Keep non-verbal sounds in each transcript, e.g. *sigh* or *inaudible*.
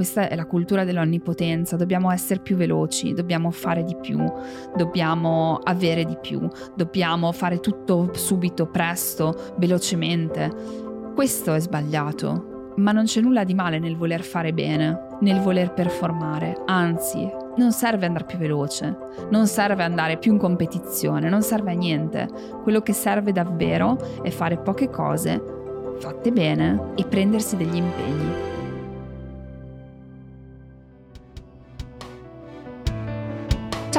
questa è la cultura dell'onnipotenza, dobbiamo essere più veloci, dobbiamo fare di più, dobbiamo avere di più, dobbiamo fare tutto subito, presto, velocemente. Questo è sbagliato, ma non c'è nulla di male nel voler fare bene, nel voler performare, anzi, non serve andare più veloce, non serve andare più in competizione, non serve a niente. Quello che serve davvero è fare poche cose, fatte bene e prendersi degli impegni.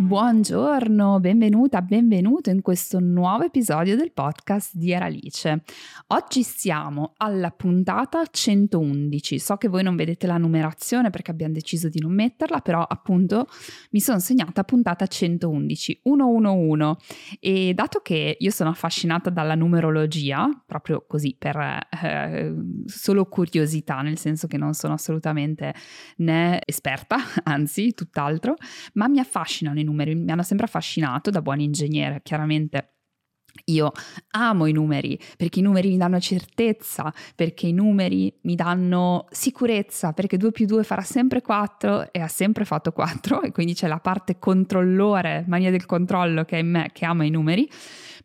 Buongiorno, benvenuta, benvenuto in questo nuovo episodio del podcast di Eralice. Oggi siamo alla puntata 111. So che voi non vedete la numerazione perché abbiamo deciso di non metterla, però appunto mi sono segnata puntata 111, 111 e dato che io sono affascinata dalla numerologia, proprio così per eh, solo curiosità, nel senso che non sono assolutamente né esperta, *laughs* anzi tutt'altro, ma mi affascinano i numeri, mi hanno sempre affascinato da buon ingegnere, chiaramente. Io amo i numeri perché i numeri mi danno certezza, perché i numeri mi danno sicurezza, perché 2 più 2 farà sempre 4 e ha sempre fatto 4 e quindi c'è la parte controllore, mania del controllo che è in me che ama i numeri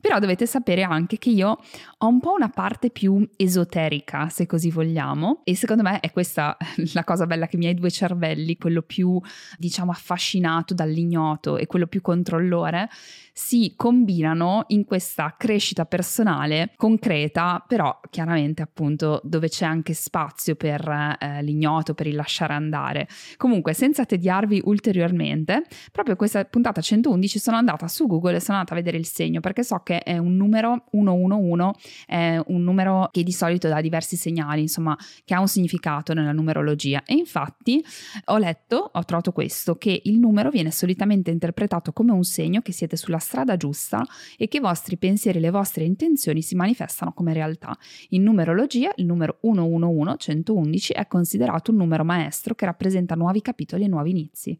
però dovete sapere anche che io ho un po' una parte più esoterica, se così vogliamo, e secondo me è questa *laughs* la cosa bella che i miei due cervelli, quello più diciamo affascinato dall'ignoto e quello più controllore, si combinano in questa crescita personale concreta, però chiaramente appunto dove c'è anche spazio per eh, l'ignoto, per il lasciare andare. Comunque, senza tediarvi ulteriormente, proprio questa puntata 111 sono andata su Google e sono andata a vedere il segno perché so che è un numero 111, è un numero che di solito dà diversi segnali, insomma, che ha un significato nella numerologia. E infatti ho letto, ho trovato questo, che il numero viene solitamente interpretato come un segno che siete sulla strada giusta e che i vostri pensieri e le vostre intenzioni si manifestano come realtà. In numerologia il numero 111, 111 è considerato un numero maestro che rappresenta nuovi capitoli e nuovi inizi.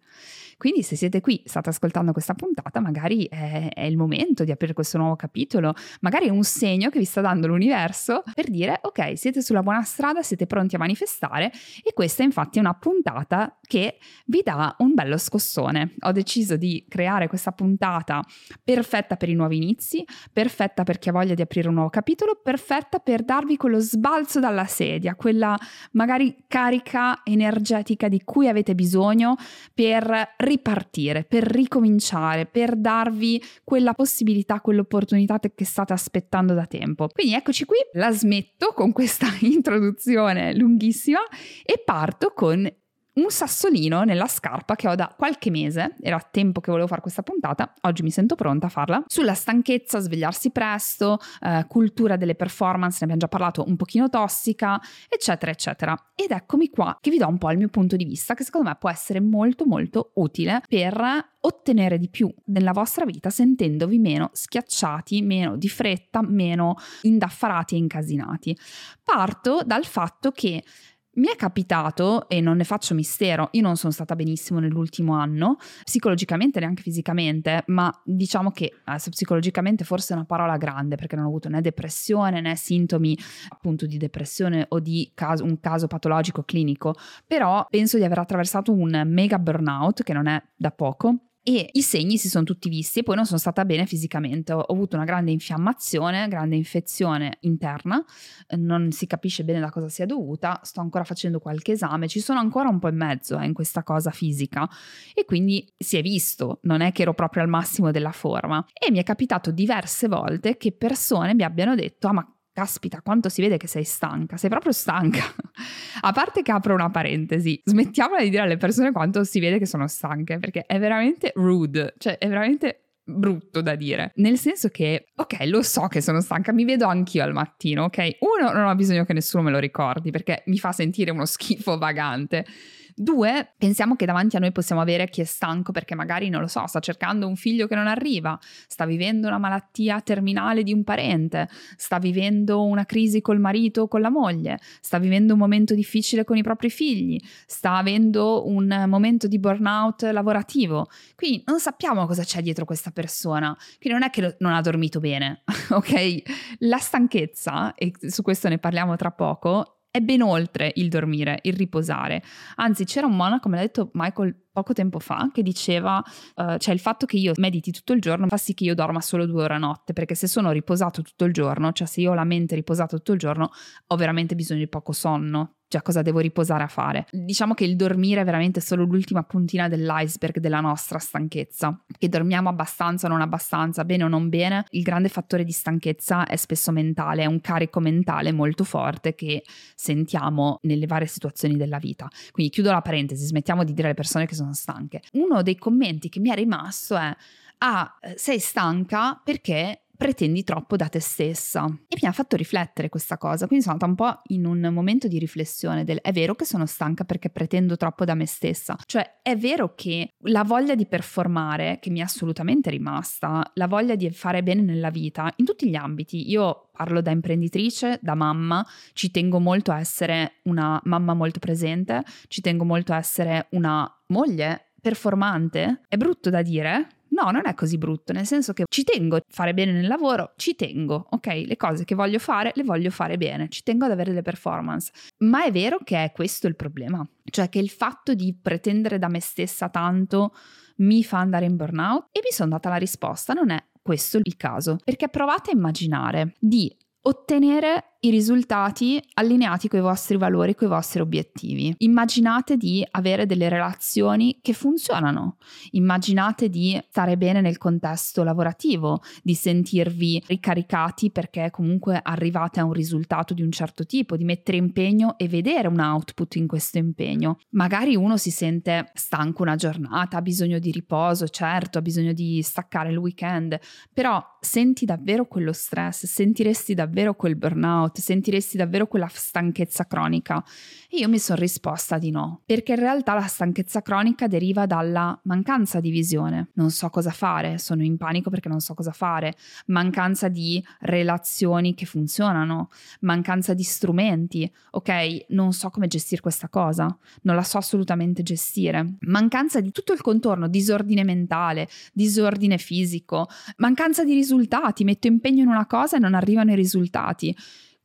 Quindi se siete qui, state ascoltando questa puntata, magari è, è, il momento di aprire questo nuovo capitolo, magari è un segno che vi sta dando l'universo per dire ok, siete sulla buona strada, siete pronti a manifestare e questa infatti è una puntata che vi dà un bello scossone. Ho deciso di creare questa puntata perfetta per i nuovi inizi, perfetta per chi ha voglia di aprire un nuovo capitolo, perfetta per darvi quello sbalzo dalla sedia, quella magari carica energetica di cui avete bisogno per ripartire, per ricominciare, per darvi quella possibilità, quell'opportunità che state aspettando da tempo. Quindi eccoci qui, la smetto con questa *laughs* introduzione lunghissima e parto con un sassolino nella scarpa che ho da qualche mese, era tempo che volevo fare questa puntata, oggi mi sento pronta a farla, sulla stanchezza, svegliarsi presto, eh, cultura delle performance, ne abbiamo già parlato, un pochino tossica, eccetera, eccetera. Ed eccomi qua che vi do un po' il mio punto di vista, che secondo me può essere molto molto utile per ottenere di più nella vostra vita sentendovi meno schiacciati, meno di fretta, meno indaffarati e incasinati. Parto dal fatto che mi è capitato, e non ne faccio mistero, io non sono stata benissimo nell'ultimo anno, psicologicamente neanche fisicamente, ma diciamo che adesso psicologicamente forse è una parola grande perché non ho avuto né depressione né sintomi appunto di depressione o di caso, un caso patologico clinico, però penso di aver attraversato un mega burnout che non è da poco e i segni si sono tutti visti e poi non sono stata bene fisicamente, ho avuto una grande infiammazione, grande infezione interna, non si capisce bene da cosa sia dovuta, sto ancora facendo qualche esame, ci sono ancora un po' in mezzo eh, in questa cosa fisica. E quindi si è visto, non è che ero proprio al massimo della forma. E mi è capitato diverse volte che persone mi abbiano detto ah ma Caspita, quanto si vede che sei stanca, sei proprio stanca. *laughs* A parte che apro una parentesi, smettiamola di dire alle persone quanto si vede che sono stanche, perché è veramente rude, cioè è veramente brutto da dire. Nel senso che, ok, lo so che sono stanca, mi vedo anch'io al mattino, ok? Uno, non ho bisogno che nessuno me lo ricordi, perché mi fa sentire uno schifo vagante. Due, pensiamo che davanti a noi possiamo avere chi è stanco perché magari, non lo so, sta cercando un figlio che non arriva, sta vivendo una malattia terminale di un parente, sta vivendo una crisi col marito o con la moglie, sta vivendo un momento difficile con i propri figli, sta avendo un momento di burnout lavorativo. Quindi non sappiamo cosa c'è dietro questa persona. Quindi non è che non ha dormito bene, *laughs* ok? La stanchezza, e su questo ne parliamo tra poco, è ben oltre il dormire, il riposare. Anzi, c'era un monaco, me l'ha detto Michael poco tempo fa, che diceva, uh, cioè il fatto che io mediti tutto il giorno fa sì che io dorma solo due ore a notte, perché se sono riposato tutto il giorno, cioè se io ho la mente riposata tutto il giorno, ho veramente bisogno di poco sonno, cioè cosa devo riposare a fare. Diciamo che il dormire è veramente solo l'ultima puntina dell'iceberg della nostra stanchezza, che dormiamo abbastanza o non abbastanza, bene o non bene, il grande fattore di stanchezza è spesso mentale, è un carico mentale molto forte che sentiamo nelle varie situazioni della vita. Quindi chiudo la parentesi, smettiamo di dire alle persone che sono stanche. Uno dei commenti che mi è rimasto è ah, sei stanca perché pretendi troppo da te stessa. E mi ha fatto riflettere questa cosa, quindi sono andata un po' in un momento di riflessione del è vero che sono stanca perché pretendo troppo da me stessa, cioè è vero che la voglia di performare, che mi è assolutamente rimasta, la voglia di fare bene nella vita, in tutti gli ambiti, io parlo da imprenditrice, da mamma, ci tengo molto a essere una mamma molto presente, ci tengo molto a essere una moglie performante. È brutto da dire, No, non è così brutto, nel senso che ci tengo a fare bene nel lavoro, ci tengo, ok? Le cose che voglio fare, le voglio fare bene, ci tengo ad avere delle performance. Ma è vero che è questo il problema, cioè che il fatto di pretendere da me stessa tanto mi fa andare in burnout? E mi sono data la risposta, non è questo il caso, perché provate a immaginare di ottenere i risultati allineati con i vostri valori, con i vostri obiettivi. Immaginate di avere delle relazioni che funzionano, immaginate di stare bene nel contesto lavorativo, di sentirvi ricaricati perché comunque arrivate a un risultato di un certo tipo, di mettere impegno e vedere un output in questo impegno. Magari uno si sente stanco una giornata, ha bisogno di riposo, certo, ha bisogno di staccare il weekend, però senti davvero quello stress, sentiresti davvero quel burnout burnout, sentiresti davvero quella stanchezza cronica? E io mi sono risposta di no, perché in realtà la stanchezza cronica deriva dalla mancanza di visione. Non so cosa fare, sono in panico perché non so cosa fare, mancanza di relazioni che funzionano, mancanza di strumenti, ok, non so come gestire questa cosa, non la so assolutamente gestire, mancanza di tutto il contorno, disordine mentale, disordine fisico, mancanza di risultati, metto impegno in una cosa e non arrivano i risultati.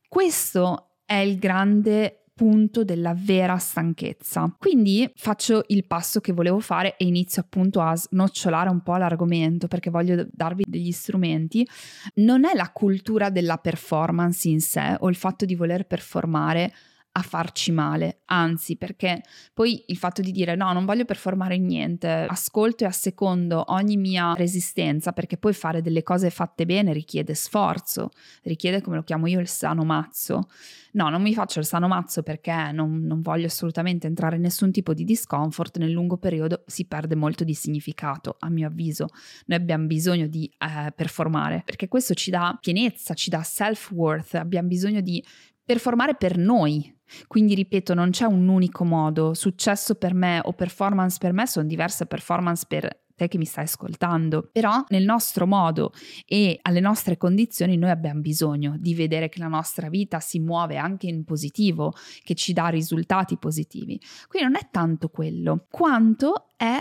Questo è il grande punto della vera stanchezza. Quindi faccio il passo che volevo fare e inizio appunto a snocciolare un po' l'argomento perché voglio darvi degli strumenti. Non è la cultura della performance in sé o il fatto di voler performare a farci male, anzi perché poi il fatto di dire no, non voglio performare niente, ascolto e assecondo ogni mia resistenza perché poi fare delle cose fatte bene richiede sforzo, richiede come lo chiamo io il sano mazzo. No, non mi faccio il sano mazzo perché non, non voglio assolutamente entrare in nessun tipo di discomfort, nel lungo periodo si perde molto di significato, a mio avviso. Noi abbiamo bisogno di eh, performare perché questo ci dà pienezza, ci dà self-worth, abbiamo bisogno di performare per noi, quindi ripeto, non c'è un unico modo, successo per me o performance per me sono diverse performance per te che mi stai ascoltando, però nel nostro modo e alle nostre condizioni noi abbiamo bisogno di vedere che la nostra vita si muove anche in positivo, che ci dà risultati positivi. Quindi non è tanto quello, quanto è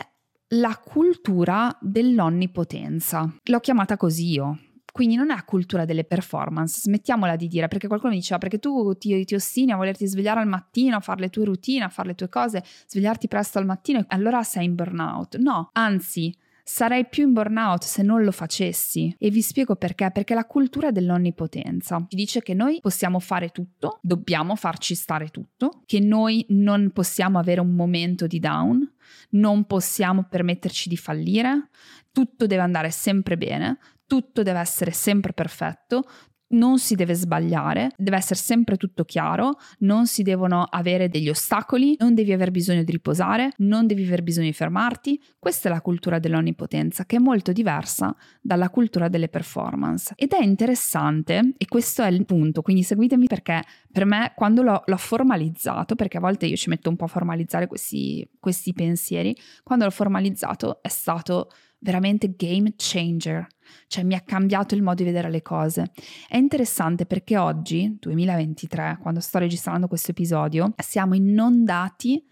la cultura dell'onnipotenza. L'ho chiamata così io, quindi non è la cultura delle performance, smettiamola di dire, perché qualcuno mi diceva, perché tu ti, ti, ostini a volerti svegliare al mattino, a fare le tue routine, a fare le tue cose, svegliarti presto al mattino, allora sei in burnout. No, anzi, sarei più in burnout se non lo facessi. E vi spiego perché, perché la cultura dell'onnipotenza ci dice che noi possiamo fare tutto, dobbiamo farci stare tutto, che noi non possiamo avere un momento di down, non possiamo permetterci di fallire, tutto deve andare sempre bene, tutto deve essere sempre perfetto, non si deve sbagliare, deve essere sempre tutto chiaro, non si devono avere degli ostacoli, non devi aver bisogno di riposare, non devi aver bisogno di fermarti. Questa è la cultura dell'onnipotenza che è molto diversa dalla cultura delle performance. Ed è interessante, e questo è il punto, quindi seguitemi perché per me quando l'ho, l'ho formalizzato, perché a volte io ci metto un po' a formalizzare questi, questi pensieri, quando l'ho formalizzato è stato veramente game changer, cioè mi ha cambiato il modo di vedere le cose. È interessante perché oggi, 2023, quando sto registrando questo episodio, siamo inondati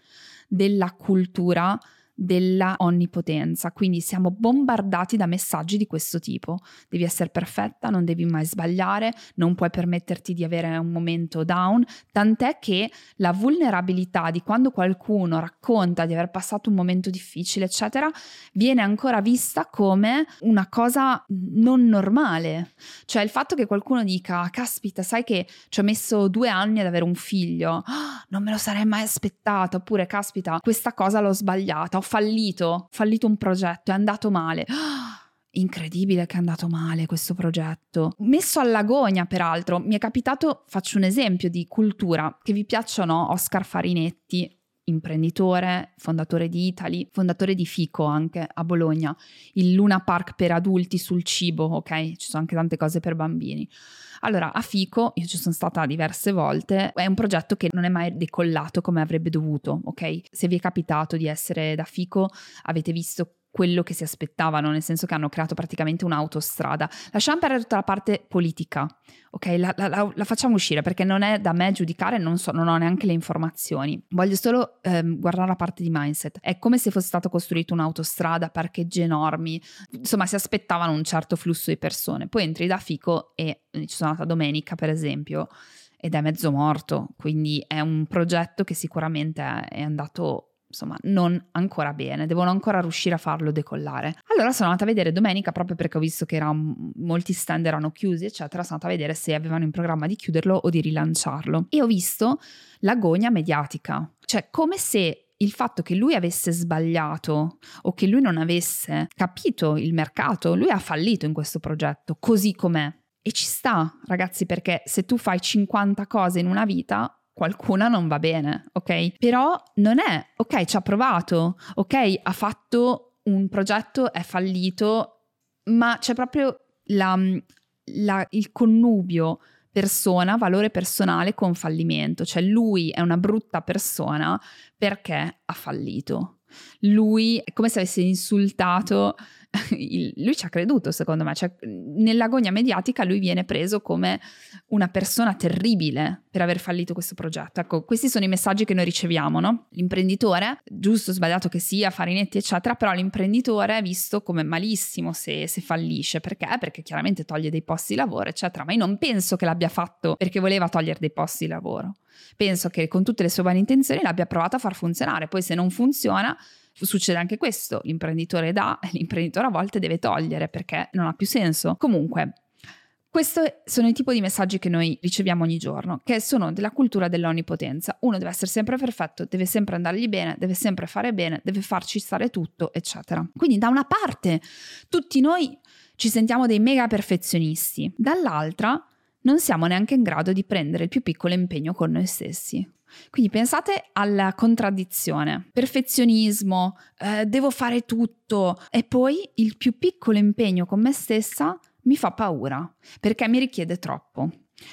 della cultura della onnipotenza, quindi siamo bombardati da messaggi di questo tipo. Devi essere perfetta, non devi mai sbagliare, non puoi permetterti di avere un momento down, tant'è che la vulnerabilità di quando qualcuno racconta di aver passato un momento difficile, eccetera, viene ancora vista come una cosa non normale. Cioè il fatto che qualcuno dica, caspita, sai che ci ho messo due anni ad avere un figlio, oh, non me lo sarei mai aspettato, oppure caspita, questa cosa l'ho sbagliata, ho fallito, fallito un progetto, è andato male. *gasps* incredibile che è andato male questo progetto. Messo all'agonia, peraltro, mi è capitato, faccio un esempio di cultura, che vi piacciono Oscar Farinetti, imprenditore, fondatore di Italy, fondatore di Fico anche a Bologna, il Luna Park per adulti sul cibo, ok? Ci sono anche tante cose per bambini. Allora, a Fico io ci sono stata diverse volte, è un progetto che non è mai decollato come avrebbe dovuto, ok? Se vi è capitato di essere da Fico, avete visto quello che si aspettavano, nel senso che hanno creato praticamente un'autostrada. Lasciamo perdere tutta la parte politica, ok? La, la, la, la, facciamo uscire perché non è da me giudicare, non, so, non ho neanche le informazioni. Voglio solo ehm, guardare la parte di mindset. È come se fosse stato costruito un'autostrada, parcheggi enormi, insomma si aspettavano un certo flusso di persone. Poi entri da Fico e ci sono andata domenica, per esempio, ed è mezzo morto, quindi è un progetto che sicuramente è andato insomma non ancora bene, devono ancora riuscire a farlo decollare. Allora sono andata a vedere domenica proprio perché ho visto che era, molti stand erano chiusi eccetera, sono andata a vedere se avevano in programma di chiuderlo o di rilanciarlo e ho visto l'agonia mediatica, cioè come se il fatto che lui avesse sbagliato o che lui non avesse capito il mercato, lui ha fallito in questo progetto così com'è. E ci sta, ragazzi, perché se tu fai 50 cose in una vita, qualcuna non va bene, ok? Però non è, ok, ci ha provato, ok, ha fatto un progetto, è fallito, ma c'è proprio la, la, il connubio persona, valore personale con fallimento, cioè lui è una brutta persona perché ha fallito. Lui come se avesse insultato *laughs* lui ci ha creduto secondo me, cioè, nell'agonia mediatica lui viene preso come una persona terribile per aver fallito questo progetto. Ecco, questi sono i messaggi che noi riceviamo, no? L'imprenditore, giusto o sbagliato che sia, farinetti eccetera, però l'imprenditore è visto come malissimo se, se fallisce, perché? Perché chiaramente toglie dei posti di lavoro eccetera, ma io non penso che l'abbia fatto perché voleva togliere dei posti di lavoro. Penso che con tutte le sue buone intenzioni l'abbia provato a far funzionare, poi se non funziona succede anche questo, l'imprenditore dà, l'imprenditore a volte deve togliere perché non ha più senso. Comunque, questi sono i tipi di messaggi che noi riceviamo ogni giorno, che sono della cultura dell'onnipotenza. Uno deve essere sempre perfetto, deve sempre andargli bene, deve sempre fare bene, deve farci stare tutto, eccetera. Quindi da una parte tutti noi ci sentiamo dei mega perfezionisti, dall'altra non siamo neanche in grado di prendere il più piccolo impegno con noi stessi. Quindi pensate alla contraddizione, perfezionismo, eh, devo fare tutto. E poi il più piccolo impegno con me stessa mi fa paura perché mi richiede troppo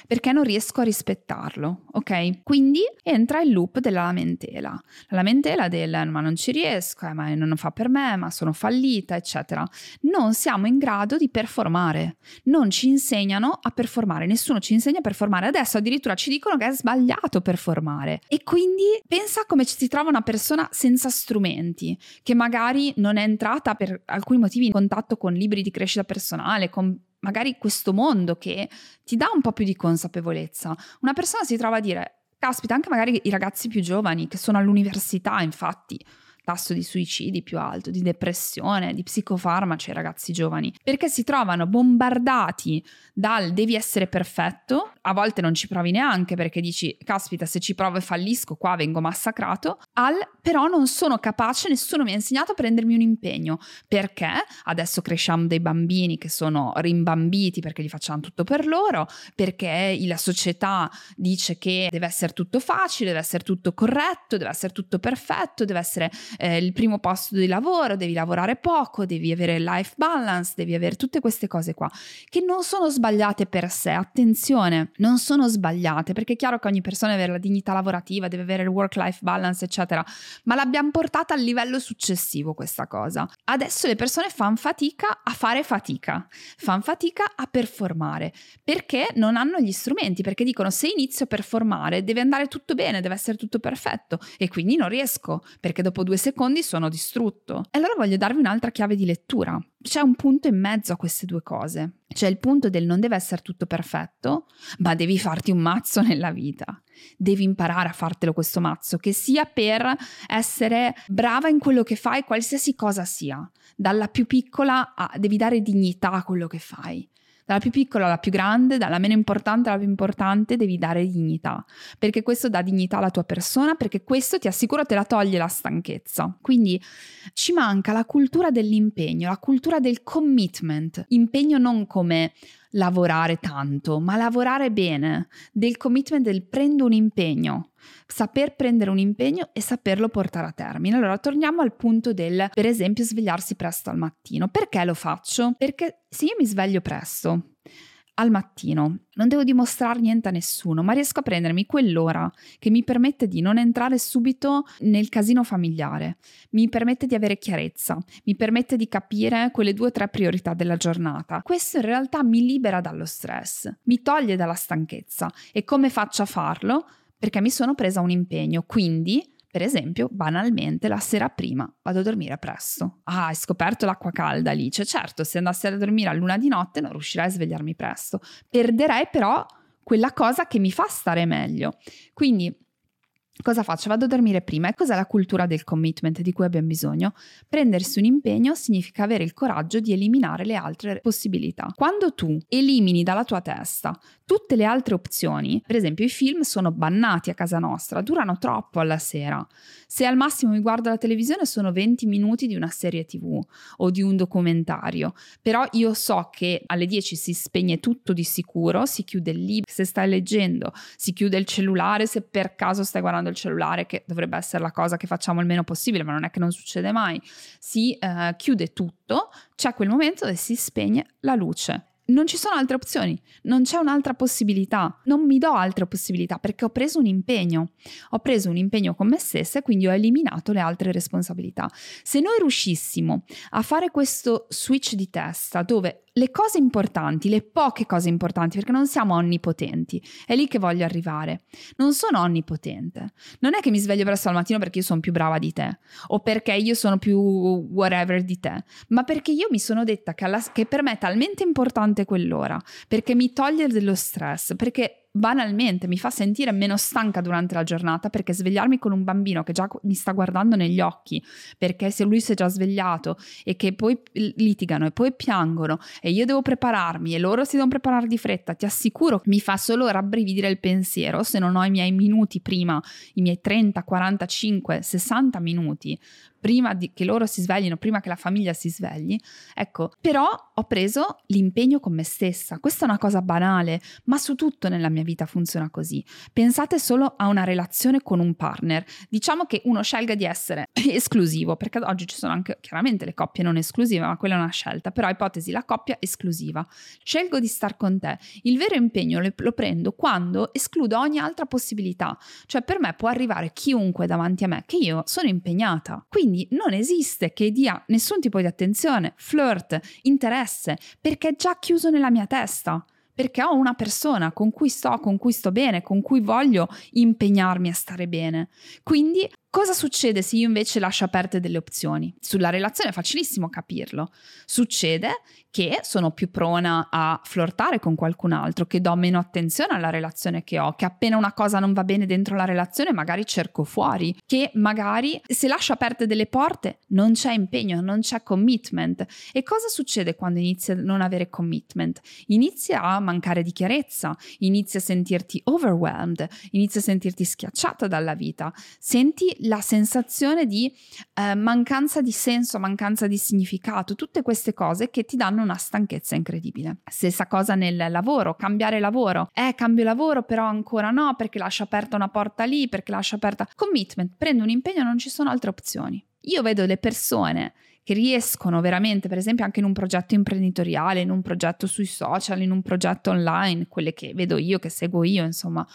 perché non riesco a rispettarlo, ok? Quindi entra il loop della lamentela. La lamentela del ma non ci riesco, eh, ma non fa per me, ma sono fallita, eccetera. Non siamo in grado di performare, non ci insegnano a performare, nessuno ci insegna a performare. Adesso addirittura ci dicono che è sbagliato performare. E quindi pensa come si trova una persona senza strumenti, che magari non è entrata per alcuni motivi in contatto con libri di crescita personale, con magari questo mondo che ti dà un po' più di consapevolezza. Una persona si trova a dire, caspita, anche magari i ragazzi più giovani che sono all'università, infatti, tasso di suicidi più alto, di depressione, di psicofarmaci ai ragazzi giovani, perché si trovano bombardati dal devi essere perfetto, a volte non ci provi neanche perché dici caspita se ci provo e fallisco qua vengo massacrato, al però non sono capace, nessuno mi ha insegnato a prendermi un impegno, perché? Adesso cresciamo dei bambini che sono rimbambiti perché gli facciamo tutto per loro, perché la società dice che deve essere tutto facile, deve essere tutto corretto, deve essere tutto perfetto, deve essere eh, il primo posto di lavoro, devi lavorare poco, devi avere life balance, devi avere tutte queste cose qua, che non sono sbagliate per sé, attenzione, non sono sbagliate, perché è chiaro che ogni persona deve avere la dignità lavorativa, deve avere il work-life balance, eccetera, ma l'abbiamo portata al livello successivo questa cosa. Adesso le persone fanno fatica a fare fatica, fanno fatica a performare, perché non hanno gli strumenti, perché dicono se inizio a performare deve andare tutto bene, deve essere tutto perfetto e quindi non riesco, perché dopo due secondi sono distrutto. E allora voglio darvi un'altra chiave di lettura. C'è un punto in mezzo a queste due cose. C'è il punto del non deve essere tutto perfetto, ma devi farti un mazzo nella vita. Devi imparare a fartelo questo mazzo, che sia per essere brava in quello che fai, qualsiasi cosa sia. Dalla più piccola a, devi dare dignità a quello che fai dalla più piccola alla più grande, dalla meno importante alla più importante, devi dare dignità, perché questo dà dignità alla tua persona, perché questo ti assicuro te la toglie la stanchezza. Quindi ci manca la cultura dell'impegno, la cultura del commitment, impegno non come lavorare tanto, ma lavorare bene, del commitment del prendo un impegno, saper prendere un impegno e saperlo portare a termine. Allora torniamo al punto del, per esempio, svegliarsi presto al mattino. Perché lo faccio? Perché se io mi sveglio presto, al mattino. Non devo dimostrare niente a nessuno, ma riesco a prendermi quell'ora che mi permette di non entrare subito nel casino familiare, mi permette di avere chiarezza, mi permette di capire quelle due o tre priorità della giornata. Questo in realtà mi libera dallo stress, mi toglie dalla stanchezza. E come faccio a farlo? Perché mi sono presa un impegno, quindi per esempio, banalmente, la sera prima vado a dormire presto. Ah, hai scoperto l'acqua calda, Alice. Certo, se andassi a dormire a luna di notte non riuscirei a svegliarmi presto. Perderei però quella cosa che mi fa stare meglio. Quindi Cosa faccio? Vado a dormire prima. E cos'è la cultura del commitment di cui abbiamo bisogno? Prendersi un impegno significa avere il coraggio di eliminare le altre possibilità. Quando tu elimini dalla tua testa tutte le altre opzioni, per esempio i film sono bannati a casa nostra, durano troppo alla sera. Se al massimo mi guardo la televisione sono 20 minuti di una serie tv o di un documentario, però io so che alle 10 si spegne tutto di sicuro, si chiude il libro se stai leggendo, si chiude il cellulare se per caso stai guardando il cellulare, che dovrebbe essere la cosa che facciamo il meno possibile, ma non è che non succede mai. Si eh, chiude tutto, c'è quel momento dove si spegne la luce non ci sono altre opzioni, non c'è un'altra possibilità, non mi do altre possibilità perché ho preso un impegno, ho preso un impegno con me stessa e quindi ho eliminato le altre responsabilità. Se noi riuscissimo a fare questo switch di testa dove le cose importanti, le poche cose importanti, perché non siamo onnipotenti, è lì che voglio arrivare. Non sono onnipotente. Non è che mi sveglio presto al mattino perché io sono più brava di te o perché io sono più whatever di te, ma perché io mi sono detta che, alla, che per me è talmente importante quell'ora, perché mi toglie dello stress, perché banalmente mi fa sentire meno stanca durante la giornata perché svegliarmi con un bambino che già mi sta guardando negli occhi perché se lui si è già svegliato e che poi litigano e poi piangono e io devo prepararmi e loro si devono preparare di fretta, ti assicuro che mi fa solo rabbrividire il pensiero se non ho i miei minuti prima, i miei 30, 45, 60 minuti prima di, che loro si sveglino, prima che la famiglia si svegli. Ecco, però ho preso l'impegno con me stessa. Questa è una cosa banale, ma su tutto nella mia vita funziona così. Pensate solo a una relazione con un partner. Diciamo che uno scelga di essere *laughs* esclusivo, perché oggi ci sono anche chiaramente le coppie non esclusive, ma quella è una scelta, però ipotesi la coppia esclusiva. Scelgo di star con te. Il vero impegno lo prendo quando escludo ogni altra possibilità. Cioè per me può arrivare chiunque davanti a me che io sono impegnata. Quindi quindi non esiste che dia nessun tipo di attenzione, flirt, interesse, perché è già chiuso nella mia testa perché ho una persona con cui sto, con cui sto bene, con cui voglio impegnarmi a stare bene. Quindi Cosa succede se io invece lascio aperte delle opzioni? Sulla relazione è facilissimo capirlo. Succede che sono più prona a flirtare con qualcun altro, che do meno attenzione alla relazione che ho, che appena una cosa non va bene dentro la relazione magari cerco fuori, che magari se lascio aperte delle porte non c'è impegno, non c'è commitment. E cosa succede quando inizi a non avere commitment? Inizi a mancare di chiarezza, inizi a sentirti overwhelmed, inizi a sentirti schiacciata dalla vita, senti la sensazione di eh, mancanza di senso, mancanza di significato, tutte queste cose che ti danno una stanchezza incredibile. Stessa cosa nel lavoro, cambiare lavoro. Eh, cambio lavoro, però ancora no, perché lascio aperta una porta lì, perché lascio aperta... Commitment, prendo un impegno, non ci sono altre opzioni. Io vedo le persone che riescono veramente, per esempio anche in un progetto imprenditoriale, in un progetto sui social, in un progetto online, quelle che vedo io, che seguo io, insomma,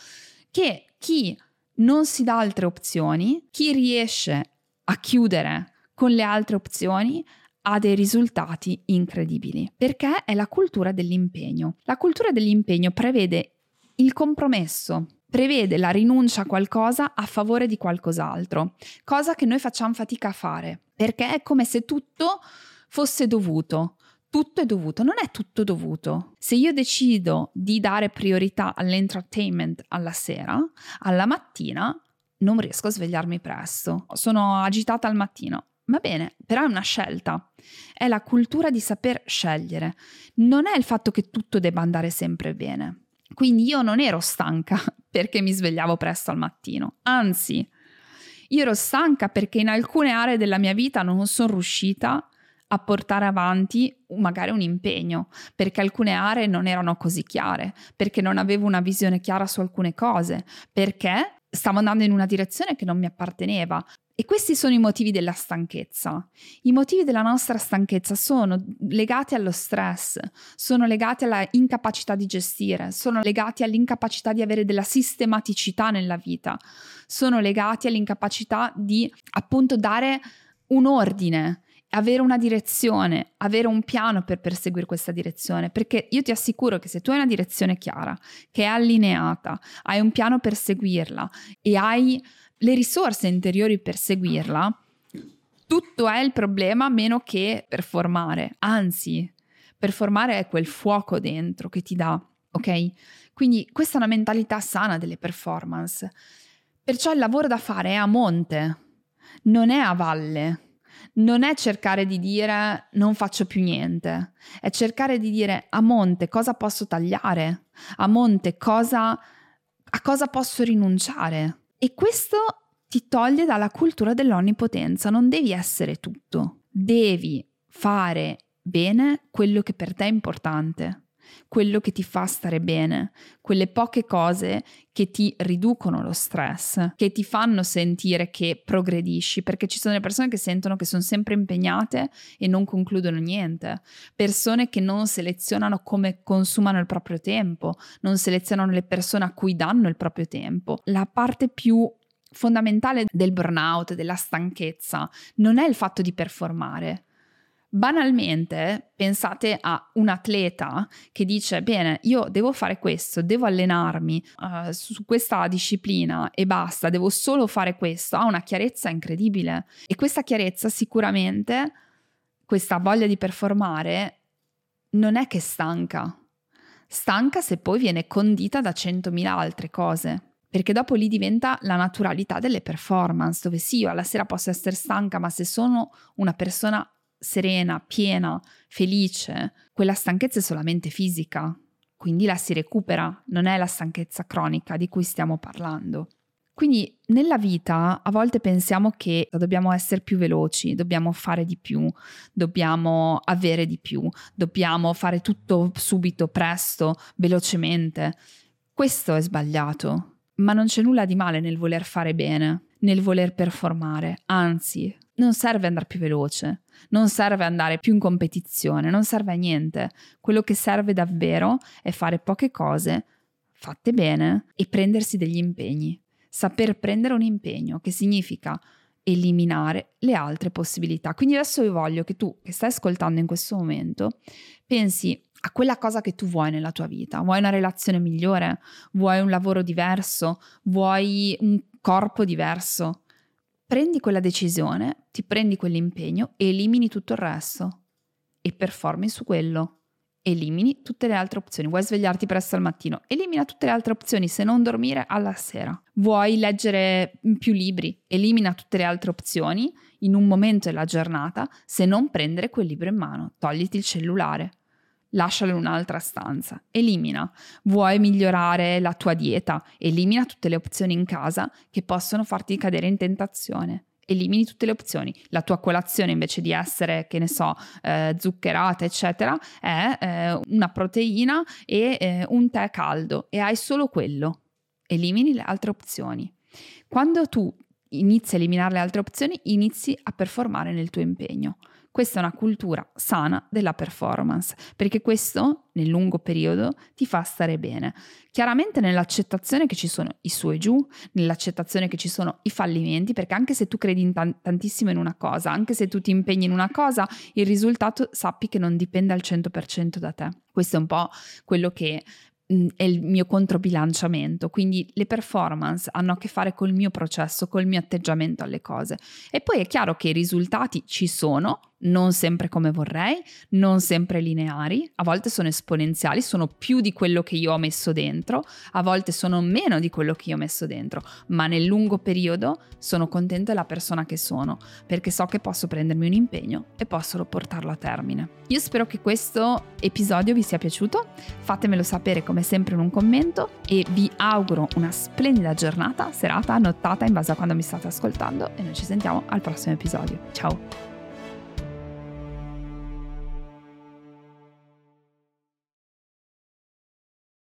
che chi non si dà altre opzioni, chi riesce a chiudere con le altre opzioni ha dei risultati incredibili, perché è la cultura dell'impegno. La cultura dell'impegno prevede il compromesso, prevede la rinuncia a qualcosa a favore di qualcos'altro, cosa che noi facciamo fatica a fare, perché è come se tutto fosse dovuto. Tutto è dovuto, non è tutto dovuto. Se io decido di dare priorità all'entertainment alla sera, alla mattina non riesco a svegliarmi presto. Sono agitata al mattino, Va bene, però è una scelta. È la cultura di saper scegliere. Non è il fatto che tutto debba andare sempre bene. Quindi io non ero stanca *laughs* perché mi svegliavo presto al mattino. Anzi, io ero stanca perché in alcune aree della mia vita non sono riuscita a portare avanti magari un impegno, perché alcune aree non erano così chiare, perché non avevo una visione chiara su alcune cose, perché stavo andando in una direzione che non mi apparteneva. E questi sono i motivi della stanchezza. I motivi della nostra stanchezza sono legati allo stress, sono legati alla incapacità di gestire, sono legati all'incapacità di avere della sistematicità nella vita, sono legati all'incapacità di appunto dare un ordine, avere una direzione, avere un piano per perseguire questa direzione, perché io ti assicuro che se tu hai una direzione chiara, che è allineata, hai un piano per seguirla e hai le risorse interiori per seguirla, tutto è il problema meno che performare. Anzi, performare è quel fuoco dentro che ti dà, ok? Quindi questa è una mentalità sana delle performance. Perciò il lavoro da fare è a monte, non è a valle. Non è cercare di dire non faccio più niente, è cercare di dire a monte cosa posso tagliare, a monte cosa, a cosa posso rinunciare. E questo ti toglie dalla cultura dell'onnipotenza, non devi essere tutto, devi fare bene quello che per te è importante, quello che ti fa stare bene, quelle poche cose che ti riducono lo stress, che ti fanno sentire che progredisci, perché ci sono le persone che sentono che sono sempre impegnate e non concludono niente, persone che non selezionano come consumano il proprio tempo, non selezionano le persone a cui danno il proprio tempo. La parte più fondamentale del burnout, della stanchezza, non è il fatto di performare, Banalmente, pensate a un atleta che dice: Bene, io devo fare questo, devo allenarmi uh, su questa disciplina e basta, devo solo fare questo. Ha una chiarezza incredibile. E questa chiarezza, sicuramente, questa voglia di performare, non è che stanca. Stanca se poi viene condita da centomila altre cose perché dopo lì diventa la naturalità delle performance, dove sì, io alla sera posso essere stanca, ma se sono una persona serena, piena, felice, quella stanchezza è solamente fisica, quindi la si recupera, non è la stanchezza cronica di cui stiamo parlando. Quindi nella vita a volte pensiamo che dobbiamo essere più veloci, dobbiamo fare di più, dobbiamo avere di più, dobbiamo fare tutto subito, presto, velocemente. Questo è sbagliato, ma non c'è nulla di male nel voler fare bene, nel voler performare, anzi non serve andare più veloce, non serve andare più in competizione, non serve a niente. Quello che serve davvero è fare poche cose fatte bene e prendersi degli impegni. Saper prendere un impegno, che significa eliminare le altre possibilità. Quindi adesso io voglio che tu, che stai ascoltando in questo momento, pensi a quella cosa che tu vuoi nella tua vita. Vuoi una relazione migliore? Vuoi un lavoro diverso? Vuoi un corpo diverso? Prendi quella decisione, ti prendi quell'impegno, elimini tutto il resto e performi su quello. Elimini tutte le altre opzioni. Vuoi svegliarti presto al mattino? Elimina tutte le altre opzioni, se non dormire alla sera. Vuoi leggere più libri? Elimina tutte le altre opzioni in un momento della giornata, se non prendere quel libro in mano. Togliti il cellulare lascialo in un'altra stanza, elimina. Vuoi migliorare la tua dieta? Elimina tutte le opzioni in casa che possono farti cadere in tentazione. Elimini tutte le opzioni. La tua colazione invece di essere, che ne so, eh, zuccherata, eccetera, è eh, una proteina e eh, un tè caldo e hai solo quello. Elimini le altre opzioni. Quando tu inizi a eliminare le altre opzioni, inizi a performare nel tuo impegno. Questa è una cultura sana della performance, perché questo nel lungo periodo ti fa stare bene. Chiaramente nell'accettazione che ci sono i su e giù, nell'accettazione che ci sono i fallimenti, perché anche se tu credi in t- tantissimo in una cosa, anche se tu ti impegni in una cosa, il risultato sappi che non dipende al 100% da te. Questo è un po' quello che è il mio controbilanciamento, quindi le performance hanno a che fare col mio processo, col mio atteggiamento alle cose. E poi è chiaro che i risultati ci sono, non sempre come vorrei, non sempre lineari, a volte sono esponenziali, sono più di quello che io ho messo dentro, a volte sono meno di quello che io ho messo dentro, ma nel lungo periodo sono contenta della persona che sono, perché so che posso prendermi un impegno e posso portarlo a termine. Io spero che questo episodio vi sia piaciuto, fatemelo sapere come sempre in un commento e vi auguro una splendida giornata, serata, nottata in base a quando mi state ascoltando e noi ci sentiamo al prossimo episodio. Ciao!